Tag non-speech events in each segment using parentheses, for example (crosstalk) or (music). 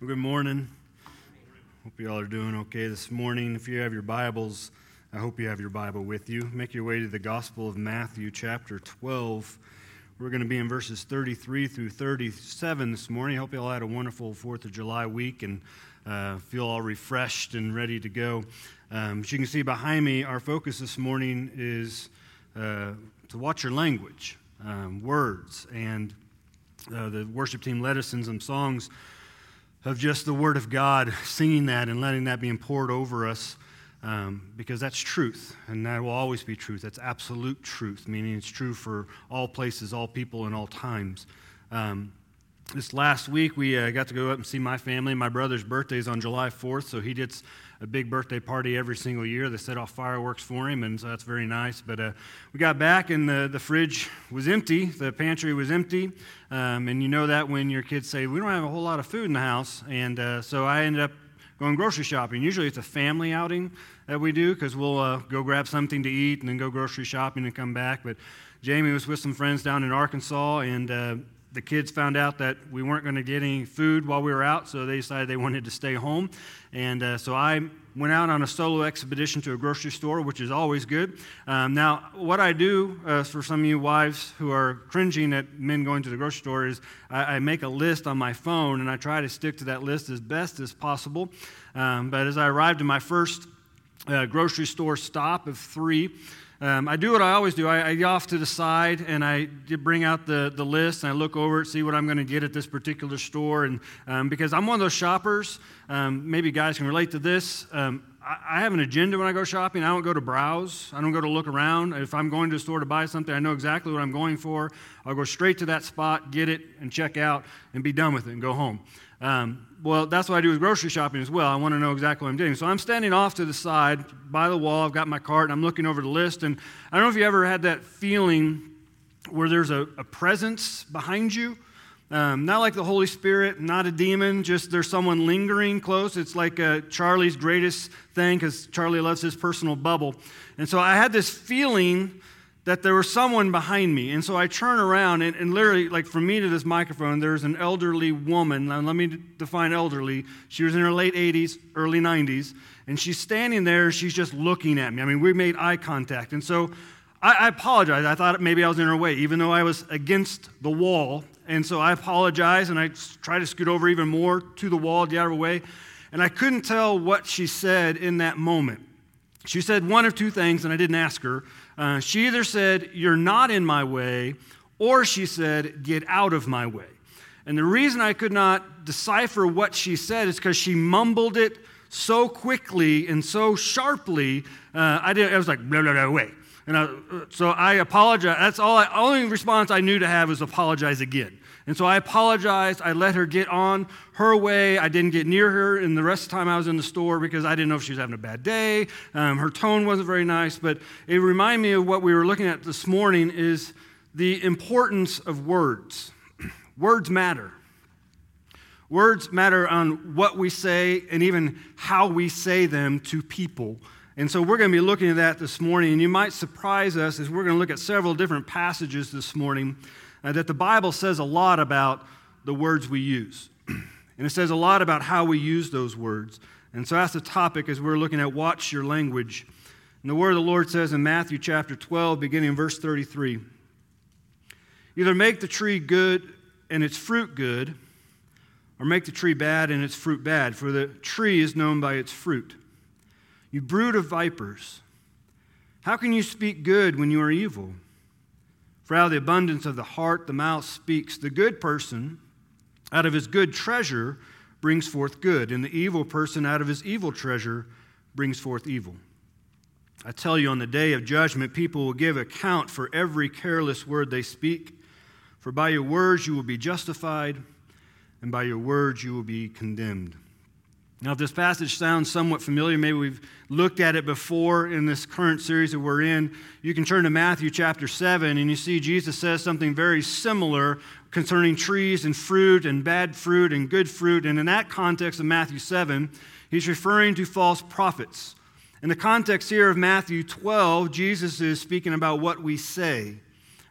Good morning. Hope you all are doing okay this morning. If you have your Bibles, I hope you have your Bible with you. Make your way to the Gospel of Matthew, chapter 12. We're going to be in verses 33 through 37 this morning. I hope you all had a wonderful 4th of July week and uh, feel all refreshed and ready to go. Um, as you can see behind me, our focus this morning is uh, to watch your language, um, words, and uh, the worship team led us in some songs of just the Word of God, singing that and letting that be poured over us, um, because that's truth, and that will always be truth. That's absolute truth, meaning it's true for all places, all people, and all times. Um, this last week, we uh, got to go up and see my family. My brother's birthday is on July 4th, so he gets a big birthday party every single year. They set off fireworks for him, and so that's very nice. But uh, we got back, and the, the fridge was empty, the pantry was empty. Um, and you know that when your kids say, We don't have a whole lot of food in the house. And uh, so I ended up going grocery shopping. Usually it's a family outing that we do because we'll uh, go grab something to eat and then go grocery shopping and come back. But Jamie was with some friends down in Arkansas, and uh, the kids found out that we weren't going to get any food while we were out, so they decided they wanted to stay home. And uh, so I went out on a solo expedition to a grocery store, which is always good. Um, now, what I do uh, for some of you wives who are cringing at men going to the grocery store is I, I, make a list on my phone and I try to stick to that list as best as possible. Um, but as I arrived at my first uh, grocery store stop of three, um, I do what I always do. I, I, get off to the side and I bring out the, the list and I look over it, see what I'm going to get at this particular store. And um, because I'm one of those shoppers, um, maybe guys can relate to this. Um, I, I, have an agenda when I go shopping. I don't go to browse. I don't go to look around. If I'm going to a store to buy something, I know exactly what I'm going for. I'll go straight to that spot, get it, and check out, and be done with it and go home. Um, well, that's what I do with grocery shopping as well. I want to know exactly what I'm doing. So I'm standing off to the side by the wall. I've got my cart and I'm looking over the list. And I don't know if you ever had that feeling where there's a, a presence behind you. Um, not like the Holy Spirit, not a demon, just there's someone lingering close. It's like uh, Charlie's greatest thing because Charlie loves his personal bubble. And so I had this feeling that there was someone behind me. And so I turn around, and, and, literally, like from me to this microphone, there's an elderly woman. Now, let me define elderly. She was in her late 80s, early 90s, and she's standing there. She's just looking at me. I mean, we made eye contact. And so I, I apologize. I thought maybe I was in her way, even though I was against the wall. And so I apologize, and I try to scoot over even more to the wall, get out of her way. And I couldn't tell what she said in that moment. She said one of two things, and I didn't ask her. Uh, she either said, You're not in my way, or she said, Get out of my way. And the reason I could not decipher what she said is because she mumbled it so quickly and so sharply. Uh, I, didn't, I was like, blah, blah, blah, wait. And I, so I apologize. That's all. I, only response I knew to have was apologize again. And so I apologized. I let her get on her way. I didn't get near her and the rest of the time I was in the store because I didn't know if she was having a bad day. Um, her tone wasn't very nice, but it reminded me of what we were looking at this morning is the importance of words. (clears throat) words matter. Words matter on what we say and even how we say them to people. And so we're going to be looking at that this morning. And you might surprise us as we're going to look at several different passages this morning uh, that the Bible says a lot about the words we use. (clears throat) and it says a lot about how we use those words. And so that's the topic as we're looking at watch your language. And the word of the Lord says in Matthew chapter 12, beginning in verse 33 Either make the tree good and its fruit good, or make the tree bad and its fruit bad, for the tree is known by its fruit. You brood of vipers, how can you speak good when you are evil? For out of the abundance of the heart, the mouth speaks. The good person, out of his good treasure, brings forth good, and the evil person, out of his evil treasure, brings forth evil. I tell you, on the day of judgment, people will give account for every careless word they speak. For by your words you will be justified, and by your words you will be condemned. Now, if this passage sounds somewhat familiar, maybe we've looked at it before in this current series that we're in, you can turn to Matthew chapter 7 and you see Jesus says something very similar concerning trees and fruit and bad fruit and good fruit. And in that context of Matthew 7, he's referring to false prophets. In the context here of Matthew 12, Jesus is speaking about what we say.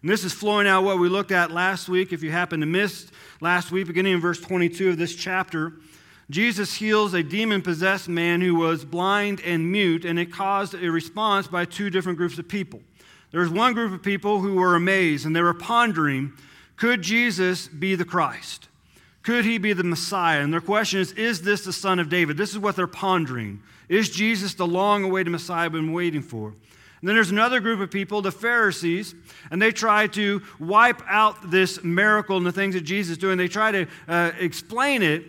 And this is flowing out what we looked at last week. If you happen to miss last week, beginning in verse 22 of this chapter, Jesus heals a demon possessed man who was blind and mute, and it caused a response by two different groups of people. There was one group of people who were amazed and they were pondering could Jesus be the Christ? Could he be the Messiah? And their question is Is this the Son of David? This is what they're pondering. Is Jesus the long awaited Messiah I've been waiting for? And then there's another group of people, the Pharisees, and they try to wipe out this miracle and the things that Jesus is doing. They try to uh, explain it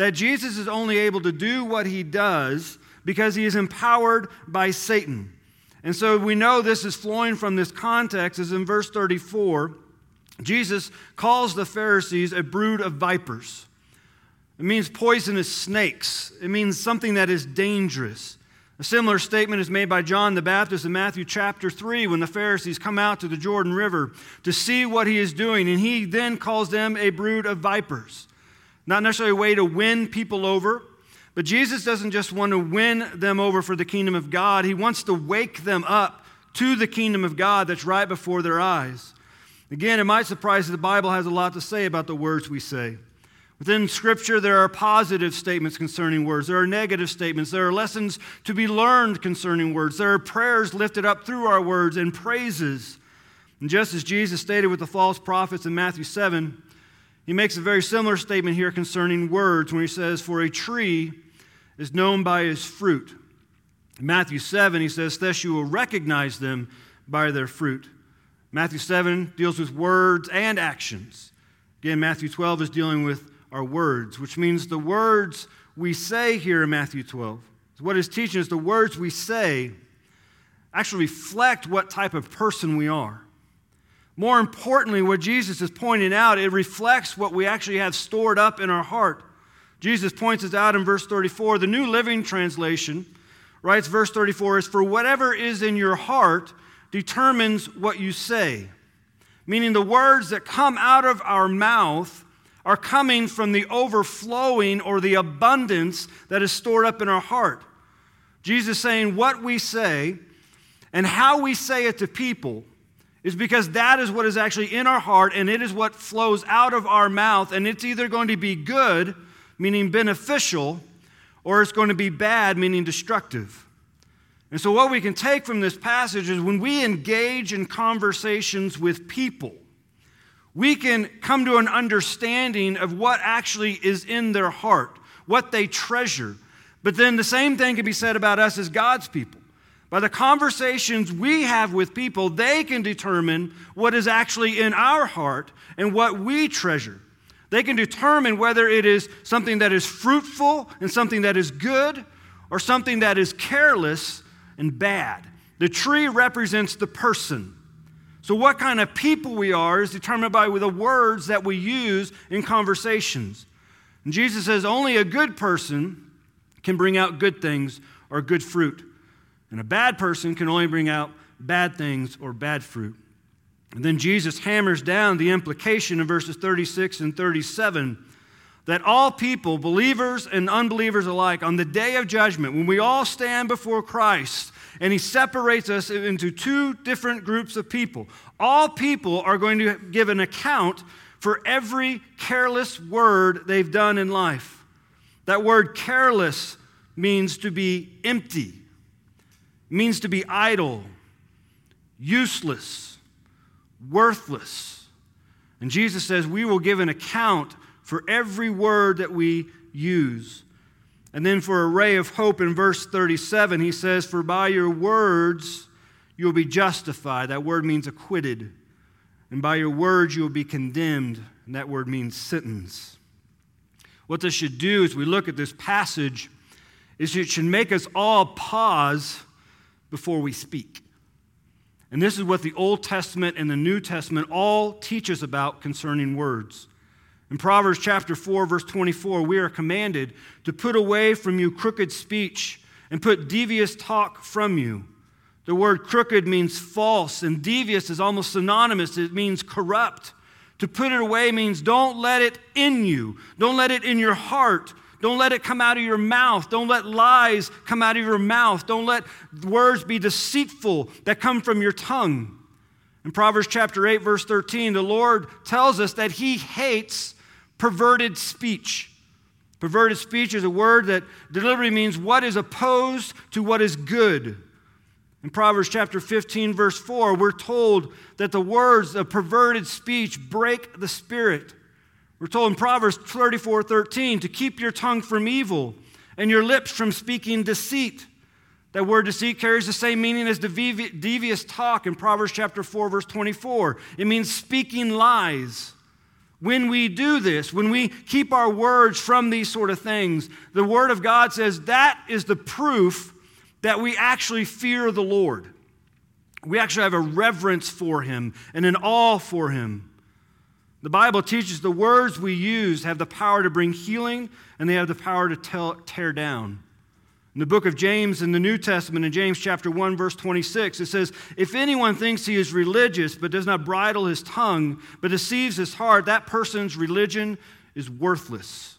that Jesus is only able to do what he does because he is empowered by Satan. And so we know this is flowing from this context, is in verse 34. Jesus calls the Pharisees a brood of vipers. It means poisonous snakes, it means something that is dangerous. A similar statement is made by John the Baptist in Matthew chapter 3 when the Pharisees come out to the Jordan River to see what he is doing, and he then calls them a brood of vipers. Not necessarily a way to win people over, but Jesus doesn't just want to win them over for the kingdom of God, he wants to wake them up to the kingdom of God that's right before their eyes. Again, it might surprise that the Bible has a lot to say about the words we say. Within Scripture, there are positive statements concerning words. There are negative statements. There are lessons to be learned concerning words. There are prayers lifted up through our words and praises. And just as Jesus stated with the false prophets in Matthew 7, he makes a very similar statement here concerning words when he says, For a tree is known by his fruit. In Matthew 7, he says, Thus you will recognize them by their fruit. Matthew 7 deals with words and actions. Again, Matthew 12 is dealing with our words, which means the words we say here in Matthew 12. What What is teaching is the words we say actually reflect what type of person we are. More importantly, what Jesus is pointing out, it reflects what we actually have stored up in our heart. Jesus points us out in verse 34. The New Living Translation writes, verse 34 is, For whatever is in your heart determines what you say. Meaning the words that come out of our mouth are coming from the overflowing or the abundance that is stored up in our heart. Jesus saying what we say and how we say it to people is because that is what is actually in our heart and it is what flows out of our mouth. And it's either going to be good, meaning beneficial, or it's going to be bad, meaning destructive. And so, what we can take from this passage is when we engage in conversations with people, we can come to an understanding of what actually is in their heart, what they treasure. But then the same thing can be said about us as God's people. By the conversations we have with people, they can determine what is actually in our heart and what we treasure. They can determine whether it is something that is fruitful and something that is good or something that is careless and bad. The tree represents the person. So, what kind of people we are is determined by the words that we use in conversations. And Jesus says only a good person can bring out good things or good fruit. And a bad person can only bring out bad things or bad fruit. And then Jesus hammers down the implication in verses 36 and 37 that all people, believers and unbelievers alike, on the day of judgment, when we all stand before Christ and he separates us into two different groups of people, all people are going to give an account for every careless word they've done in life. That word careless means to be empty means to be idle, useless, worthless. And Jesus says we will give an account for every word that we use. And then for a ray of hope in verse 37, he says, For by your words you will be justified. That word means acquitted. And by your words you will be condemned. And that word means sentence. What this should do as we look at this passage is it should make us all pause before we speak. And this is what the Old Testament and the New Testament all teach us about concerning words. In Proverbs chapter 4, verse 24, we are commanded to put away from you crooked speech and put devious talk from you. The word crooked means false, and devious is almost synonymous. It means corrupt. To put it away means don't let it in you, don't let it in your heart, don't let it come out of your mouth. Don't let lies come out of your mouth. Don't let words be deceitful that come from your tongue. In Proverbs chapter 8, verse 13, the Lord tells us that He hates perverted speech. Perverted speech is a word that deliberately means what is opposed to what is good. In Proverbs chapter 15, verse 4, we're told that the words of perverted speech break the spirit. We're told in Proverbs 34, 13 to keep your tongue from evil and your lips from speaking deceit. That word deceit carries the same meaning as devious talk in Proverbs chapter 4, verse 24. It means speaking lies. When we do this, when we keep our words from these sort of things, the Word of God says that is the proof that we actually fear the Lord. We actually have a reverence for Him and an awe for Him. The Bible teaches the words we use have the power to bring healing and they have the power to tell, tear down. In the book of James in the New Testament, in James chapter 1, verse 26, it says, If anyone thinks he is religious but does not bridle his tongue, but deceives his heart, that person's religion is worthless.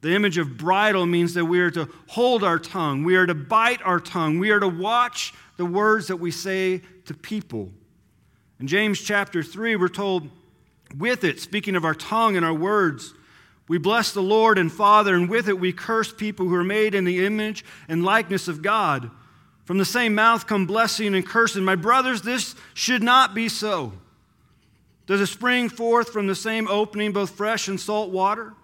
The image of bridle means that we are to hold our tongue, we are to bite our tongue, we are to watch the words that we say to people. In James chapter 3, we're told, with it, speaking of our tongue and our words, we bless the Lord and Father, and with it we curse people who are made in the image and likeness of God. From the same mouth come blessing and cursing. My brothers, this should not be so. Does it spring forth from the same opening both fresh and salt water?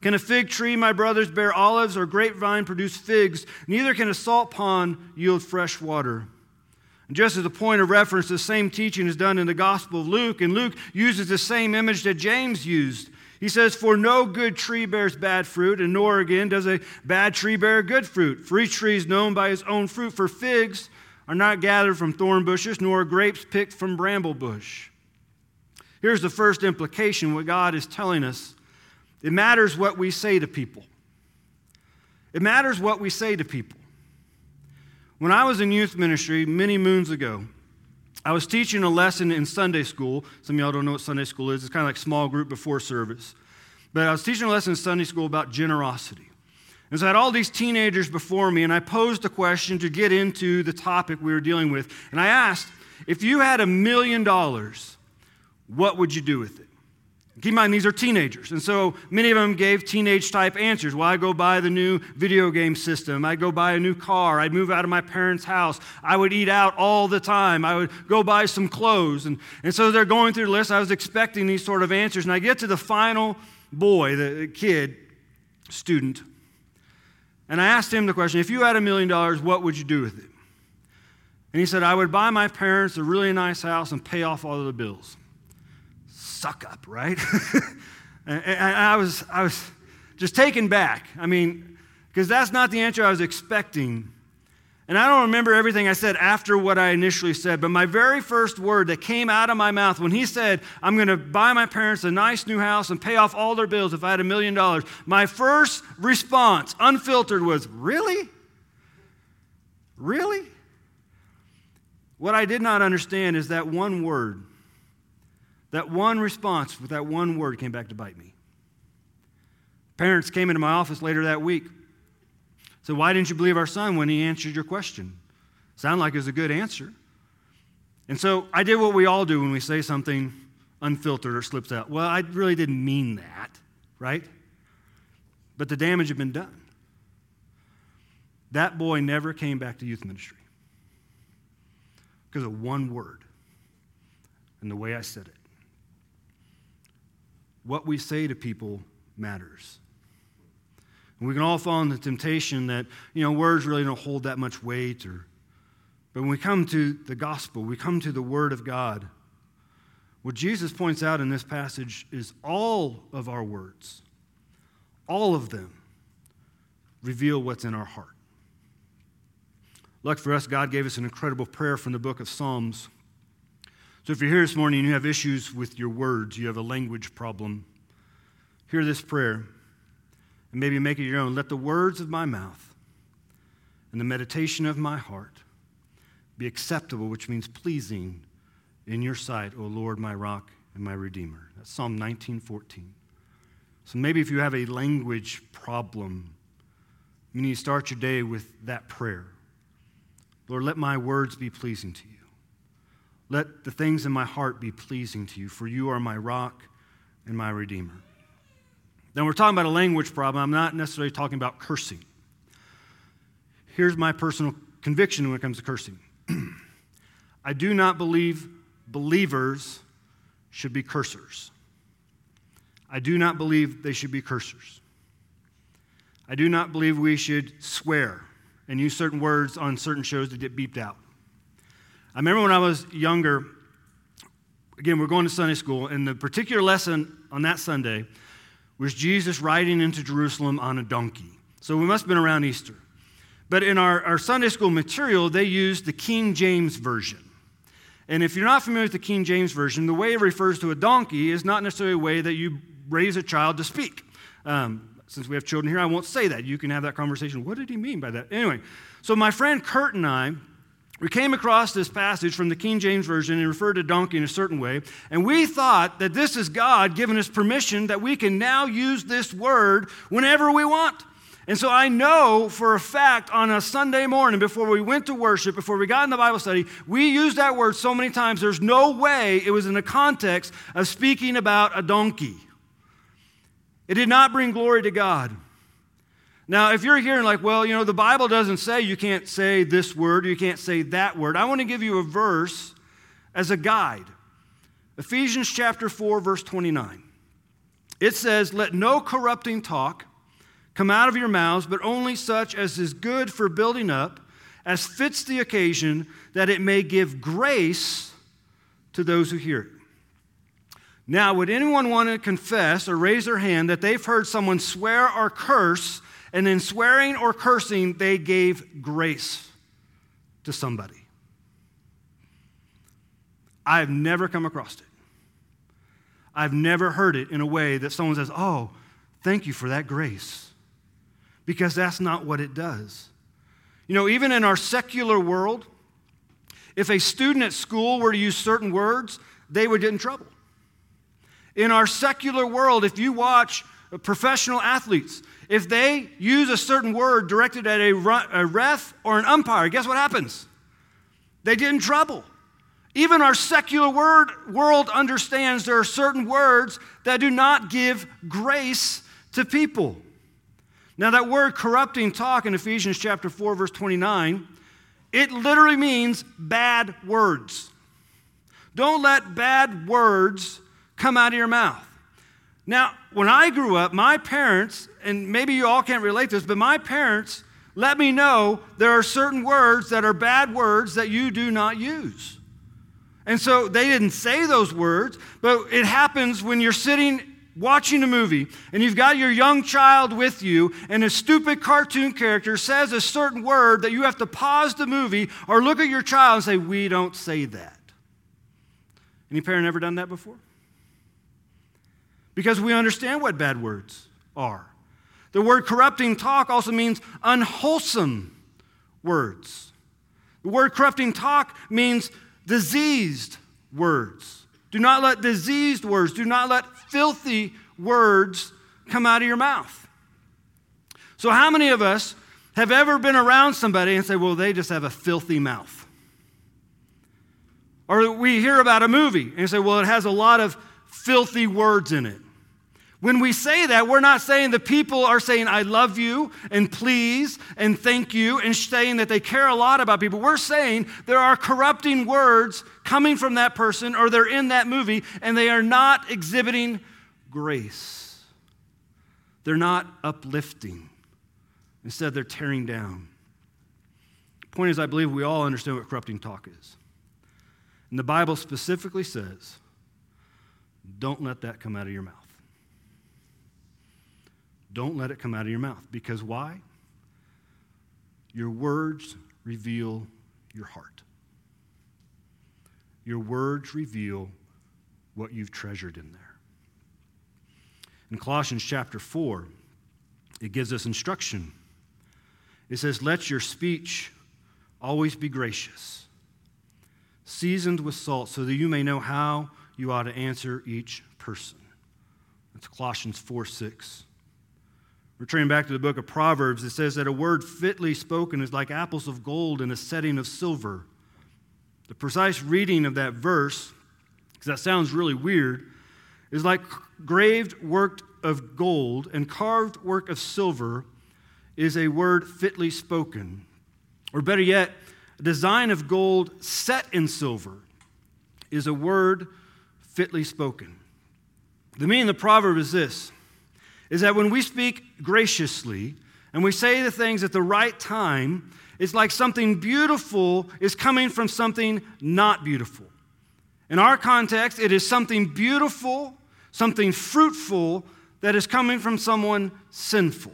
Can a fig tree, my brothers, bear olives or grapevine produce figs? Neither can a salt pond yield fresh water. And just as a point of reference, the same teaching is done in the Gospel of Luke, and Luke uses the same image that James used. He says, For no good tree bears bad fruit, and nor again does a bad tree bear good fruit. For each tree is known by its own fruit. For figs are not gathered from thorn bushes, nor grapes picked from bramble bush. Here's the first implication what God is telling us it matters what we say to people. It matters what we say to people. When I was in youth ministry many moons ago, I was teaching a lesson in Sunday school. Some of y'all don't know what Sunday school is. It's kind of like small group before service. But I was teaching a lesson in Sunday school about generosity. And so I had all these teenagers before me, and I posed a question to get into the topic we were dealing with. And I asked, if you had a million dollars, what would you do with it? Keep in mind, these are teenagers. And so many of them gave teenage type answers. Well, I go buy the new video game system. I'd go buy a new car. I'd move out of my parents' house. I would eat out all the time. I would go buy some clothes. And, and so they're going through the list. I was expecting these sort of answers. And I get to the final boy, the kid, student. And I asked him the question if you had a million dollars, what would you do with it? And he said, I would buy my parents a really nice house and pay off all of the bills suck up, right? (laughs) and, I, was, I was just taken back. I mean, because that's not the answer I was expecting. And I don't remember everything I said after what I initially said, but my very first word that came out of my mouth when he said, I'm going to buy my parents a nice new house and pay off all their bills if I had a million dollars, my first response, unfiltered, was, Really? Really? What I did not understand is that one word that one response with that one word came back to bite me. Parents came into my office later that week. Said, Why didn't you believe our son when he answered your question? Sound like it was a good answer. And so I did what we all do when we say something unfiltered or slips out. Well, I really didn't mean that, right? But the damage had been done. That boy never came back to youth ministry because of one word and the way I said it what we say to people matters. And we can all fall into the temptation that, you know, words really don't hold that much weight. Or, but when we come to the gospel, we come to the word of God, what Jesus points out in this passage is all of our words, all of them, reveal what's in our heart. Luck for us, God gave us an incredible prayer from the book of Psalms. So if you're here this morning and you have issues with your words, you have a language problem, hear this prayer and maybe make it your own. Let the words of my mouth and the meditation of my heart be acceptable, which means pleasing in your sight, O Lord, my rock and my redeemer. That's Psalm 19:14. So maybe if you have a language problem, you need to start your day with that prayer. Lord, let my words be pleasing to you. Let the things in my heart be pleasing to you, for you are my rock and my redeemer. Now, we're talking about a language problem. I'm not necessarily talking about cursing. Here's my personal conviction when it comes to cursing (clears throat) I do not believe believers should be cursers. I do not believe they should be cursers. I do not believe we should swear and use certain words on certain shows to get beeped out. I remember when I was younger, again, we're going to Sunday school, and the particular lesson on that Sunday was Jesus riding into Jerusalem on a donkey. So we must have been around Easter. But in our, our Sunday school material, they used the King James Version. And if you're not familiar with the King James Version, the way it refers to a donkey is not necessarily a way that you raise a child to speak. Um, since we have children here, I won't say that. You can have that conversation. What did he mean by that? Anyway, so my friend Kurt and I, we came across this passage from the King James Version and referred to donkey in a certain way, and we thought that this is God giving us permission that we can now use this word whenever we want. And so I know for a fact on a Sunday morning before we went to worship, before we got in the Bible study, we used that word so many times, there's no way it was in the context of speaking about a donkey. It did not bring glory to God. Now, if you're hearing, like, well, you know, the Bible doesn't say you can't say this word, you can't say that word, I want to give you a verse as a guide. Ephesians chapter 4, verse 29. It says, Let no corrupting talk come out of your mouths, but only such as is good for building up, as fits the occasion, that it may give grace to those who hear it. Now, would anyone want to confess or raise their hand that they've heard someone swear or curse, and in swearing or cursing, they gave grace to somebody? I've never come across it. I've never heard it in a way that someone says, Oh, thank you for that grace. Because that's not what it does. You know, even in our secular world, if a student at school were to use certain words, they would get in trouble. In our secular world, if you watch professional athletes, if they use a certain word directed at a ref or an umpire, guess what happens? They get in trouble. Even our secular word, world understands there are certain words that do not give grace to people. Now, that word corrupting talk in Ephesians chapter 4, verse 29, it literally means bad words. Don't let bad words come out of your mouth. Now, when I grew up, my parents, and maybe you all can't relate to this, but my parents let me know there are certain words that are bad words that you do not use. And so they didn't say those words, but it happens when you're sitting watching a movie and you've got your young child with you and a stupid cartoon character says a certain word that you have to pause the movie or look at your child and say, We don't say that. Any parent ever done that before? Because we understand what bad words are. The word corrupting talk also means unwholesome words. The word corrupting talk means diseased words. Do not let diseased words, do not let filthy words come out of your mouth. So, how many of us have ever been around somebody and say, well, they just have a filthy mouth? Or we hear about a movie and say, well, it has a lot of filthy words in it. When we say that, we're not saying the people are saying, I love you and please and thank you and saying that they care a lot about people. We're saying there are corrupting words coming from that person or they're in that movie and they are not exhibiting grace. They're not uplifting. Instead, they're tearing down. The point is, I believe we all understand what corrupting talk is. And the Bible specifically says, don't let that come out of your mouth. Don't let it come out of your mouth. Because why? Your words reveal your heart. Your words reveal what you've treasured in there. In Colossians chapter 4, it gives us instruction. It says, Let your speech always be gracious, seasoned with salt, so that you may know how you ought to answer each person. That's Colossians 4 6. Returning back to the book of Proverbs, it says that a word fitly spoken is like apples of gold in a setting of silver. The precise reading of that verse, because that sounds really weird, is like graved worked of gold and carved work of silver is a word fitly spoken. Or better yet, a design of gold set in silver is a word fitly spoken. The meaning of the proverb is this is that when we speak graciously and we say the things at the right time, it's like something beautiful is coming from something not beautiful. In our context, it is something beautiful, something fruitful that is coming from someone sinful.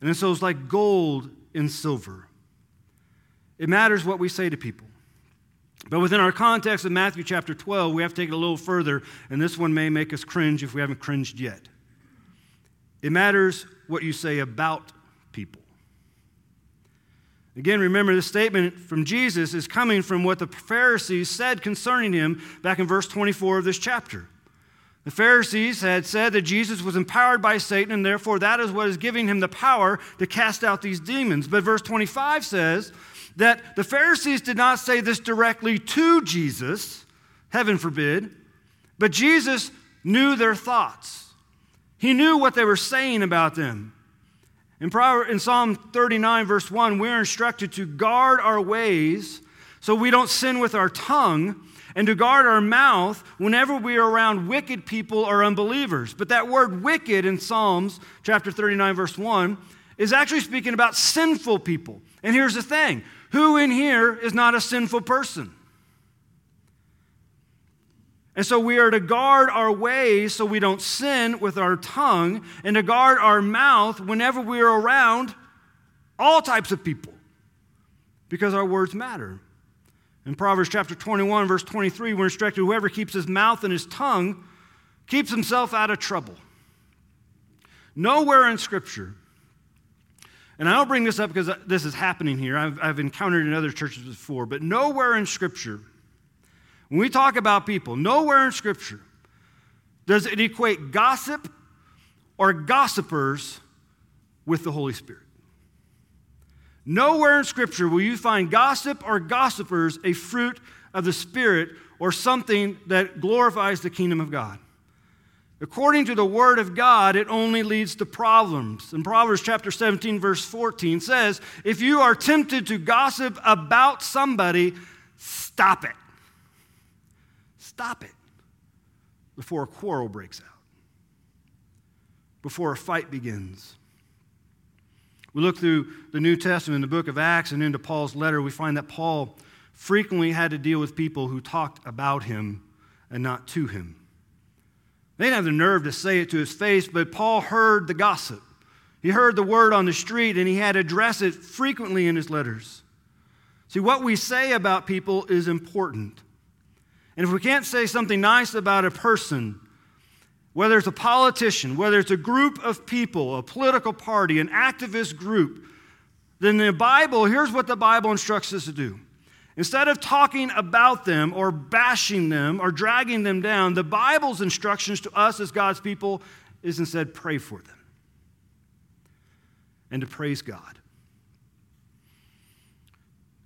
And so it's like gold in silver. It matters what we say to people. But within our context of Matthew chapter 12, we have to take it a little further, and this one may make us cringe if we haven't cringed yet. It matters what you say about people. Again, remember this statement from Jesus is coming from what the Pharisees said concerning him back in verse 24 of this chapter. The Pharisees had said that Jesus was empowered by Satan, and therefore that is what is giving him the power to cast out these demons. But verse 25 says that the Pharisees did not say this directly to Jesus, heaven forbid, but Jesus knew their thoughts. He knew what they were saying about them. In, Psalm 39, verse 1, we're instructed to guard our ways so we don't sin with our tongue and to guard our mouth whenever we are around wicked people or unbelievers. But that word wicked in Psalms chapter 39, verse 1, is actually speaking about sinful people. And here's the thing who in here is not a sinful person? And so we are to guard our ways so we don't sin with our tongue, and to guard our mouth whenever we are around all types of people, because our words matter. In Proverbs chapter 21, verse 23, we're instructed whoever keeps his mouth and his tongue keeps himself out of trouble. Nowhere in Scripture, and I don't bring this up because this is happening here, I've, I've encountered in other churches before, but nowhere in Scripture, when we talk about people, nowhere in Scripture does it equate gossip or gossipers with the Holy Spirit. Nowhere in Scripture will you find gossip or gossipers a fruit of the Spirit or something that glorifies the kingdom of God. According to the Word of God, it only leads to problems. And Proverbs chapter 17, verse 14 says, If you are tempted to gossip about somebody, stop it. Stop it before a quarrel breaks out, before a fight begins. We look through the New Testament, the book of Acts, and into Paul's letter, we find that Paul frequently had to deal with people who talked about him and not to him. They didn't have the nerve to say it to his face, but Paul heard the gossip. He heard the word on the street, and he had to address it frequently in his letters. See, what we say about people is important. And if we can't say something nice about a person, whether it's a politician, whether it's a group of people, a political party, an activist group, then the Bible, here's what the Bible instructs us to do. Instead of talking about them or bashing them or dragging them down, the Bible's instructions to us as God's people is instead pray for them and to praise God.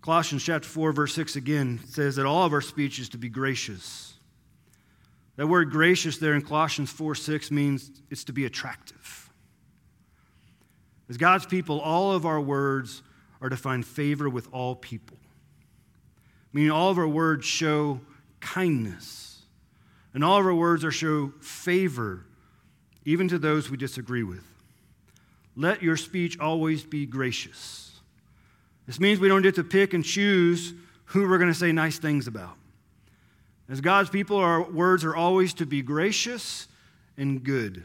Colossians chapter 4, verse 6 again says that all of our speech is to be gracious that word gracious there in Colossians 4 6 means it's to be attractive. As God's people, all of our words are to find favor with all people. Meaning, all of our words show kindness, and all of our words are show favor, even to those we disagree with. Let your speech always be gracious. This means we don't get to pick and choose who we're going to say nice things about. As God's people, our words are always to be gracious and good.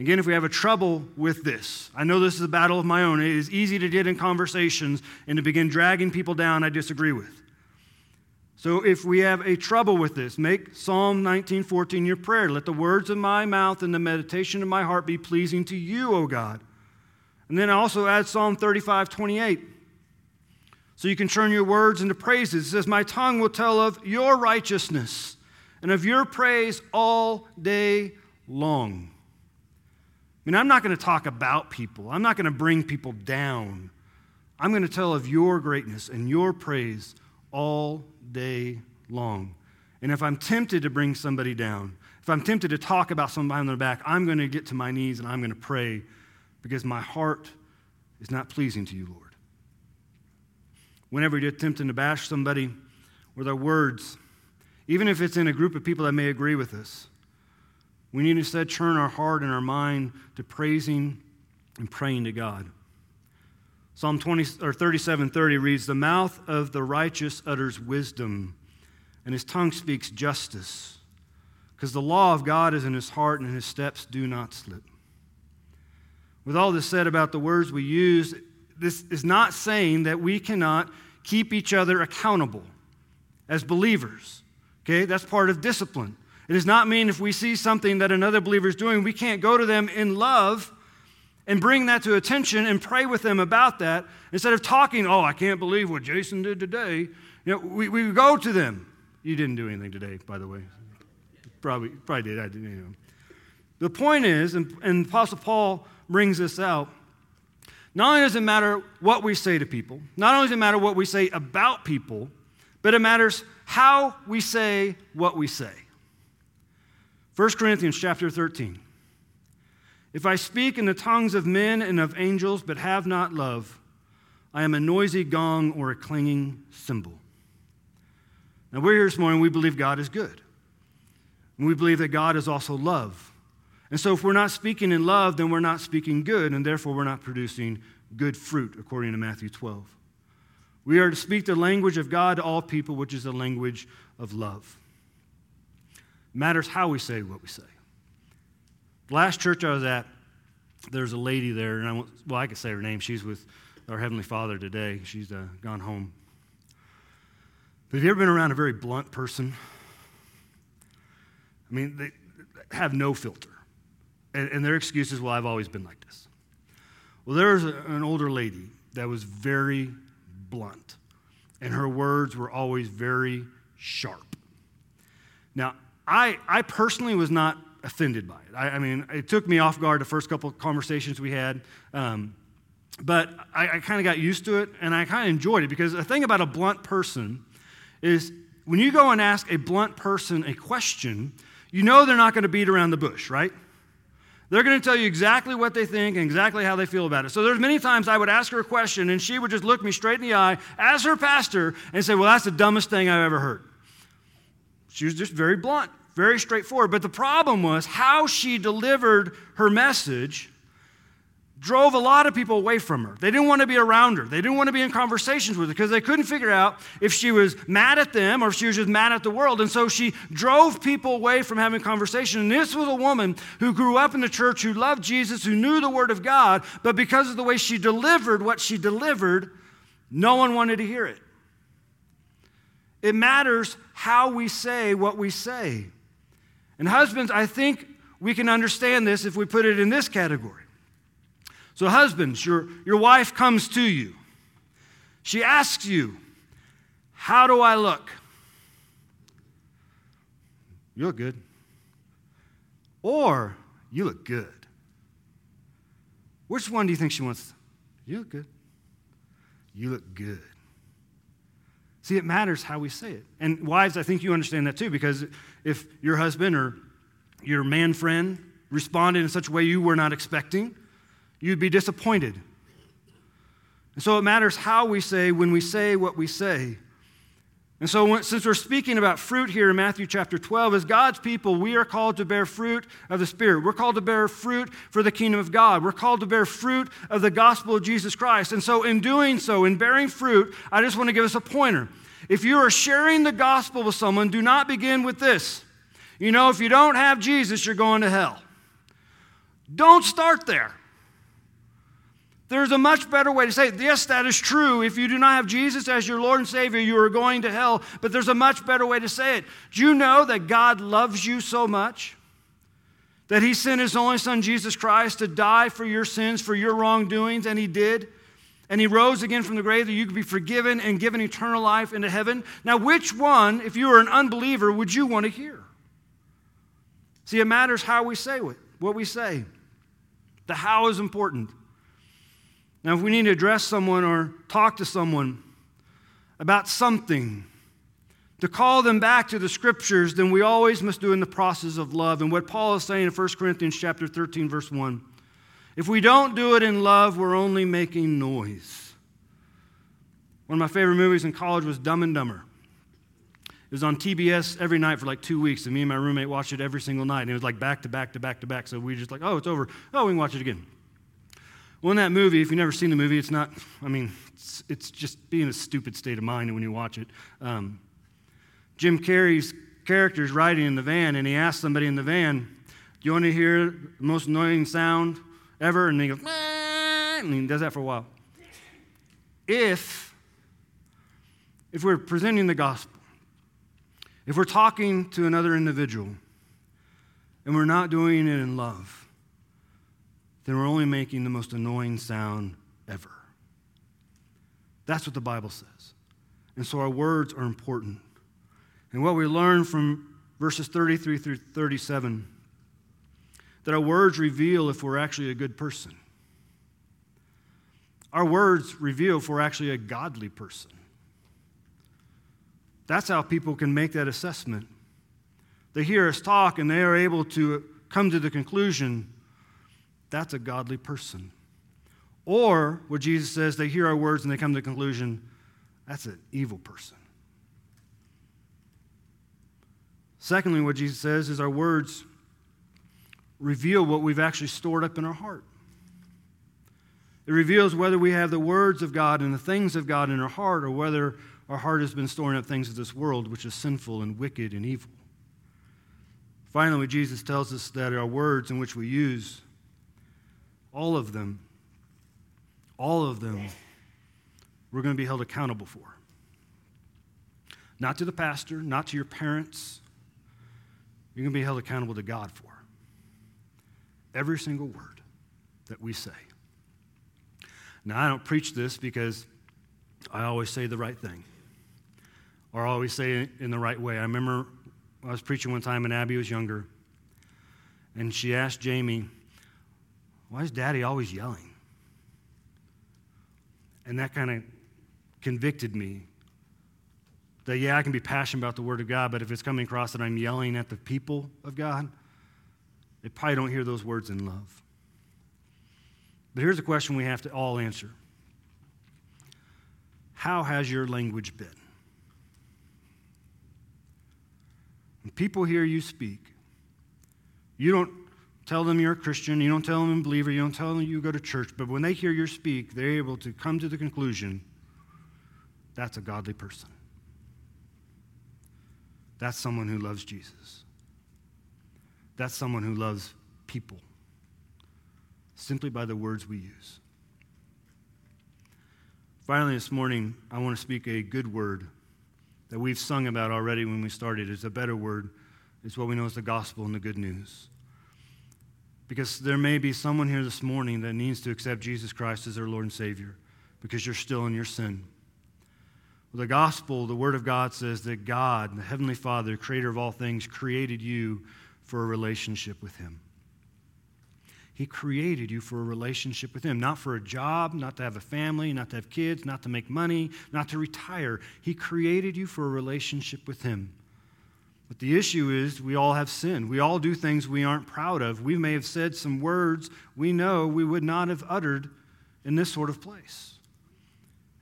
Again, if we have a trouble with this, I know this is a battle of my own. It is easy to get in conversations and to begin dragging people down I disagree with. So if we have a trouble with this, make Psalm 19:14 your prayer. Let the words of my mouth and the meditation of my heart be pleasing to you, O God. And then I also add Psalm 35:28. So you can turn your words into praises. It says, My tongue will tell of your righteousness and of your praise all day long. I mean, I'm not going to talk about people, I'm not going to bring people down. I'm going to tell of your greatness and your praise all day long. And if I'm tempted to bring somebody down, if I'm tempted to talk about somebody on their back, I'm going to get to my knees and I'm going to pray because my heart is not pleasing to you, Lord. Whenever you're tempted to bash somebody with our words, even if it's in a group of people that may agree with us, we need to instead turn our heart and our mind to praising and praying to God. Psalm 20 or 37:30 reads, "The mouth of the righteous utters wisdom, and his tongue speaks justice, because the law of God is in his heart, and his steps do not slip." With all this said about the words we use, this is not saying that we cannot keep each other accountable as believers. Okay, that's part of discipline. It does not mean if we see something that another believer is doing, we can't go to them in love and bring that to attention and pray with them about that instead of talking, oh, I can't believe what Jason did today. You know, we, we go to them. You didn't do anything today, by the way. Probably, probably did. I didn't. You know. The point is, and, and Apostle Paul brings this out, not only does it matter what we say to people, not only does it matter what we say about people, but it matters how we say what we say. 1 Corinthians chapter 13. If I speak in the tongues of men and of angels, but have not love, I am a noisy gong or a clanging cymbal. Now, we're here this morning, we believe God is good. And we believe that God is also love. And so, if we're not speaking in love, then we're not speaking good, and therefore we're not producing good fruit, according to Matthew 12. We are to speak the language of God to all people, which is the language of love. It matters how we say what we say. The last church I was at, there's a lady there, and I well, I could say her name. She's with our Heavenly Father today. She's uh, gone home. But have you ever been around a very blunt person? I mean, they have no filter. And, and their excuse is, well, I've always been like this. Well, there was a, an older lady that was very blunt, and her words were always very sharp. Now, I, I personally was not offended by it. I, I, mean, it took me off guard the first couple conversations we had. Um, but I, I kind of got used to it and I kind of enjoyed it because the thing about a blunt person is when you go and ask a blunt person a question, you know they're not going to beat around the bush, right? They're going to tell you exactly what they think and exactly how they feel about it. So there's many times I would ask her a question and she would just look me straight in the eye as her pastor and say, "Well, that's the dumbest thing I've ever heard." She was just very blunt. Very straightforward. But the problem was how she delivered her message drove a lot of people away from her. They didn't want to be around her. They didn't want to be in conversations with her because they couldn't figure out if she was mad at them or if she was just mad at the world. And so she drove people away from having conversation. And this was a woman who grew up in the church, who loved Jesus, who knew the Word of God, but because of the way she delivered what she delivered, no one wanted to hear it. It matters how we say what we say. And husbands, I think we can understand this if we put it in this category. So, husbands, your, your wife comes to you. She asks you, How do I look? You look good. Or, You look good. Which one do you think she wants? You look good. You look good. See, it matters how we say it. And wives, I think you understand that too, because if your husband or your man friend responded in such a way you were not expecting, you'd be disappointed. And so it matters how we say when we say what we say. And so, since we're speaking about fruit here in Matthew chapter 12, as God's people, we are called to bear fruit of the Spirit. We're called to bear fruit for the kingdom of God. We're called to bear fruit of the gospel of Jesus Christ. And so, in doing so, in bearing fruit, I just want to give us a pointer. If you are sharing the gospel with someone, do not begin with this. You know, if you don't have Jesus, you're going to hell. Don't start there. There's a much better way to say it. Yes, that is true. If you do not have Jesus as your Lord and Savior, you are going to hell. But there's a much better way to say it. Do you know that God loves you so much that He sent His only Son, Jesus Christ, to die for your sins, for your wrongdoings? And He did. And He rose again from the grave that you could be forgiven and given eternal life into heaven. Now, which one, if you are an unbeliever, would you want to hear? See, it matters how we say it, what we say. The how is important. Now, if we need to address someone or talk to someone about something, to call them back to the scriptures, then we always must do in the process of love. And what Paul is saying in 1 Corinthians chapter 13, verse 1. If we don't do it in love, we're only making noise. One of my favorite movies in college was Dumb and Dumber. It was on TBS every night for like two weeks, and me and my roommate watched it every single night. And it was like back to back to back to back. So we were just like, oh, it's over. Oh, we can watch it again. Well, in that movie, if you've never seen the movie, it's not, I mean, it's, it's just being a stupid state of mind when you watch it. Um, Jim Carrey's character is riding in the van, and he asks somebody in the van, Do you want to hear the most annoying sound ever? And he goes, and he does that for a while. If, if we're presenting the gospel, if we're talking to another individual and we're not doing it in love, then we're only making the most annoying sound ever. That's what the Bible says. And so our words are important. And what we learn from verses 33 through 37 that our words reveal if we're actually a good person. Our words reveal if we're actually a godly person. That's how people can make that assessment. They hear us talk and they are able to come to the conclusion that's a godly person. Or what Jesus says, they hear our words and they come to the conclusion that's an evil person. Secondly, what Jesus says is our words reveal what we've actually stored up in our heart. It reveals whether we have the words of God and the things of God in our heart or whether our heart has been storing up things of this world, which is sinful and wicked and evil. Finally, Jesus tells us that our words in which we use, all of them, all of them, we're going to be held accountable for. Not to the pastor, not to your parents. You're going to be held accountable to God for every single word that we say. Now, I don't preach this because I always say the right thing or always say it in the right way. I remember I was preaching one time and Abby was younger, and she asked Jamie, Why is daddy always yelling? And that kind of convicted me that, yeah, I can be passionate about the Word of God, but if it's coming across that I'm yelling at the people of God, they probably don't hear those words in love. But here's a question we have to all answer How has your language been? When people hear you speak, you don't tell them you're a Christian, you don't tell them a believer, you don't tell them you go to church, but when they hear you speak, they're able to come to the conclusion that's a godly person. That's someone who loves Jesus. That's someone who loves people simply by the words we use. Finally, this morning, I want to speak a good word that we've sung about already when we started. It's a better word. It's what we know as the gospel and the good news. Because there may be someone here this morning that needs to accept Jesus Christ as their Lord and Savior because you're still in your sin. Well, the gospel, the Word of God says that God, the Heavenly Father, creator of all things, created you for a relationship with Him. He created you for a relationship with Him, not for a job, not to have a family, not to have kids, not to make money, not to retire. He created you for a relationship with Him. But the issue is, we all have sin. We all do things we aren't proud of. We may have said some words we know we would not have uttered in this sort of place.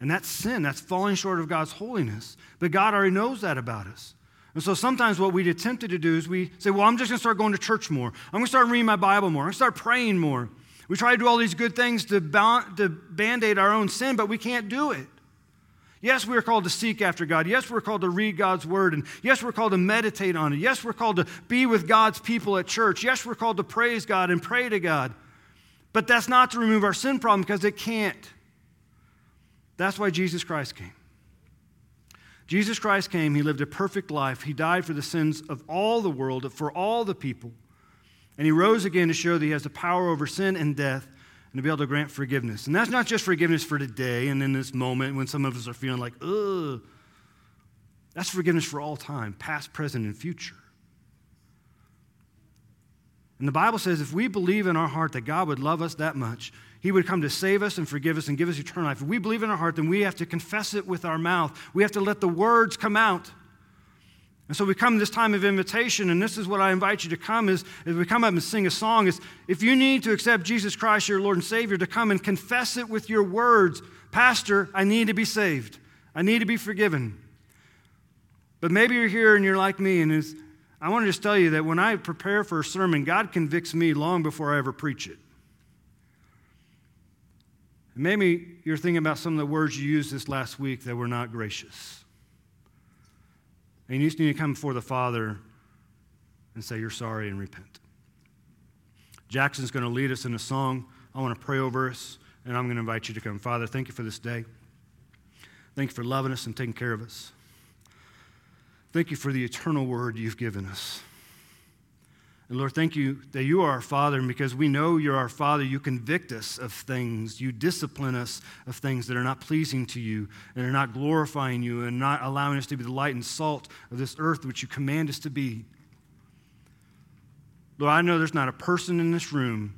And that's sin. That's falling short of God's holiness. But God already knows that about us. And so sometimes what we get tempted to do is we say, well, I'm just going to start going to church more. I'm going to start reading my Bible more. I'm going to start praying more. We try to do all these good things to band aid our own sin, but we can't do it. Yes, we are called to seek after God. Yes, we're called to read God's word. And yes, we're called to meditate on it. Yes, we're called to be with God's people at church. Yes, we're called to praise God and pray to God. But that's not to remove our sin problem because it can't. That's why Jesus Christ came. Jesus Christ came, he lived a perfect life. He died for the sins of all the world, for all the people. And he rose again to show that he has the power over sin and death and to be able to grant forgiveness. And that's not just forgiveness for today and in this moment when some of us are feeling like, ugh. That's forgiveness for all time, past, present, and future. And the Bible says if we believe in our heart that God would love us that much, he would come to save us and forgive us and give us eternal life. If we believe in our heart, then we have to confess it with our mouth. We have to let the words come out. And so we come this time of invitation, and this is what I invite you to come is, as we come up and sing a song, is if you need to accept Jesus Christ, your Lord and Savior, to come and confess it with your words. Pastor, I need to be saved. I need to be forgiven. But maybe you're here and you're like me, and is I want to just tell you that when I prepare for a sermon, God convicts me long before I ever preach it. Maybe you're thinking about some of the words you used this last week that were not gracious. And you just need to come before the Father and say you're sorry and repent. Jackson's going to lead us in a song. I want to pray over us, and I'm going to invite you to come. Father, thank you for this day. Thank you for loving us and taking care of us. Thank you for the eternal word you've given us. And Lord, thank you that you are our Father, and because we know you're our Father, you convict us of things. You discipline us of things that are not pleasing to you and are not glorifying you and not allowing us to be the light and salt of this earth which you command us to be. Lord, I know there's not a person in this room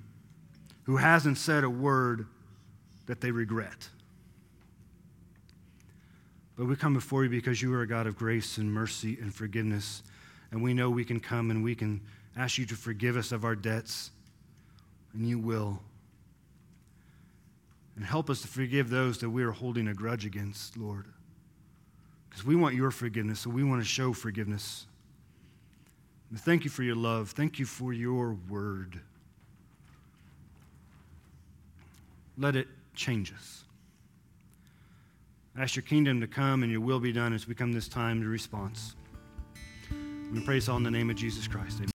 who hasn't said a word that they regret. But we come before you because you are a God of grace and mercy and forgiveness. And we know we can come and we can ask you to forgive us of our debts, and you will. And help us to forgive those that we are holding a grudge against, Lord. Because we want your forgiveness, so we want to show forgiveness. And thank you for your love. Thank you for your word. Let it change us. Ask your kingdom to come and your will be done as we come this time to response. We pray this all in the name of Jesus Christ. Amen.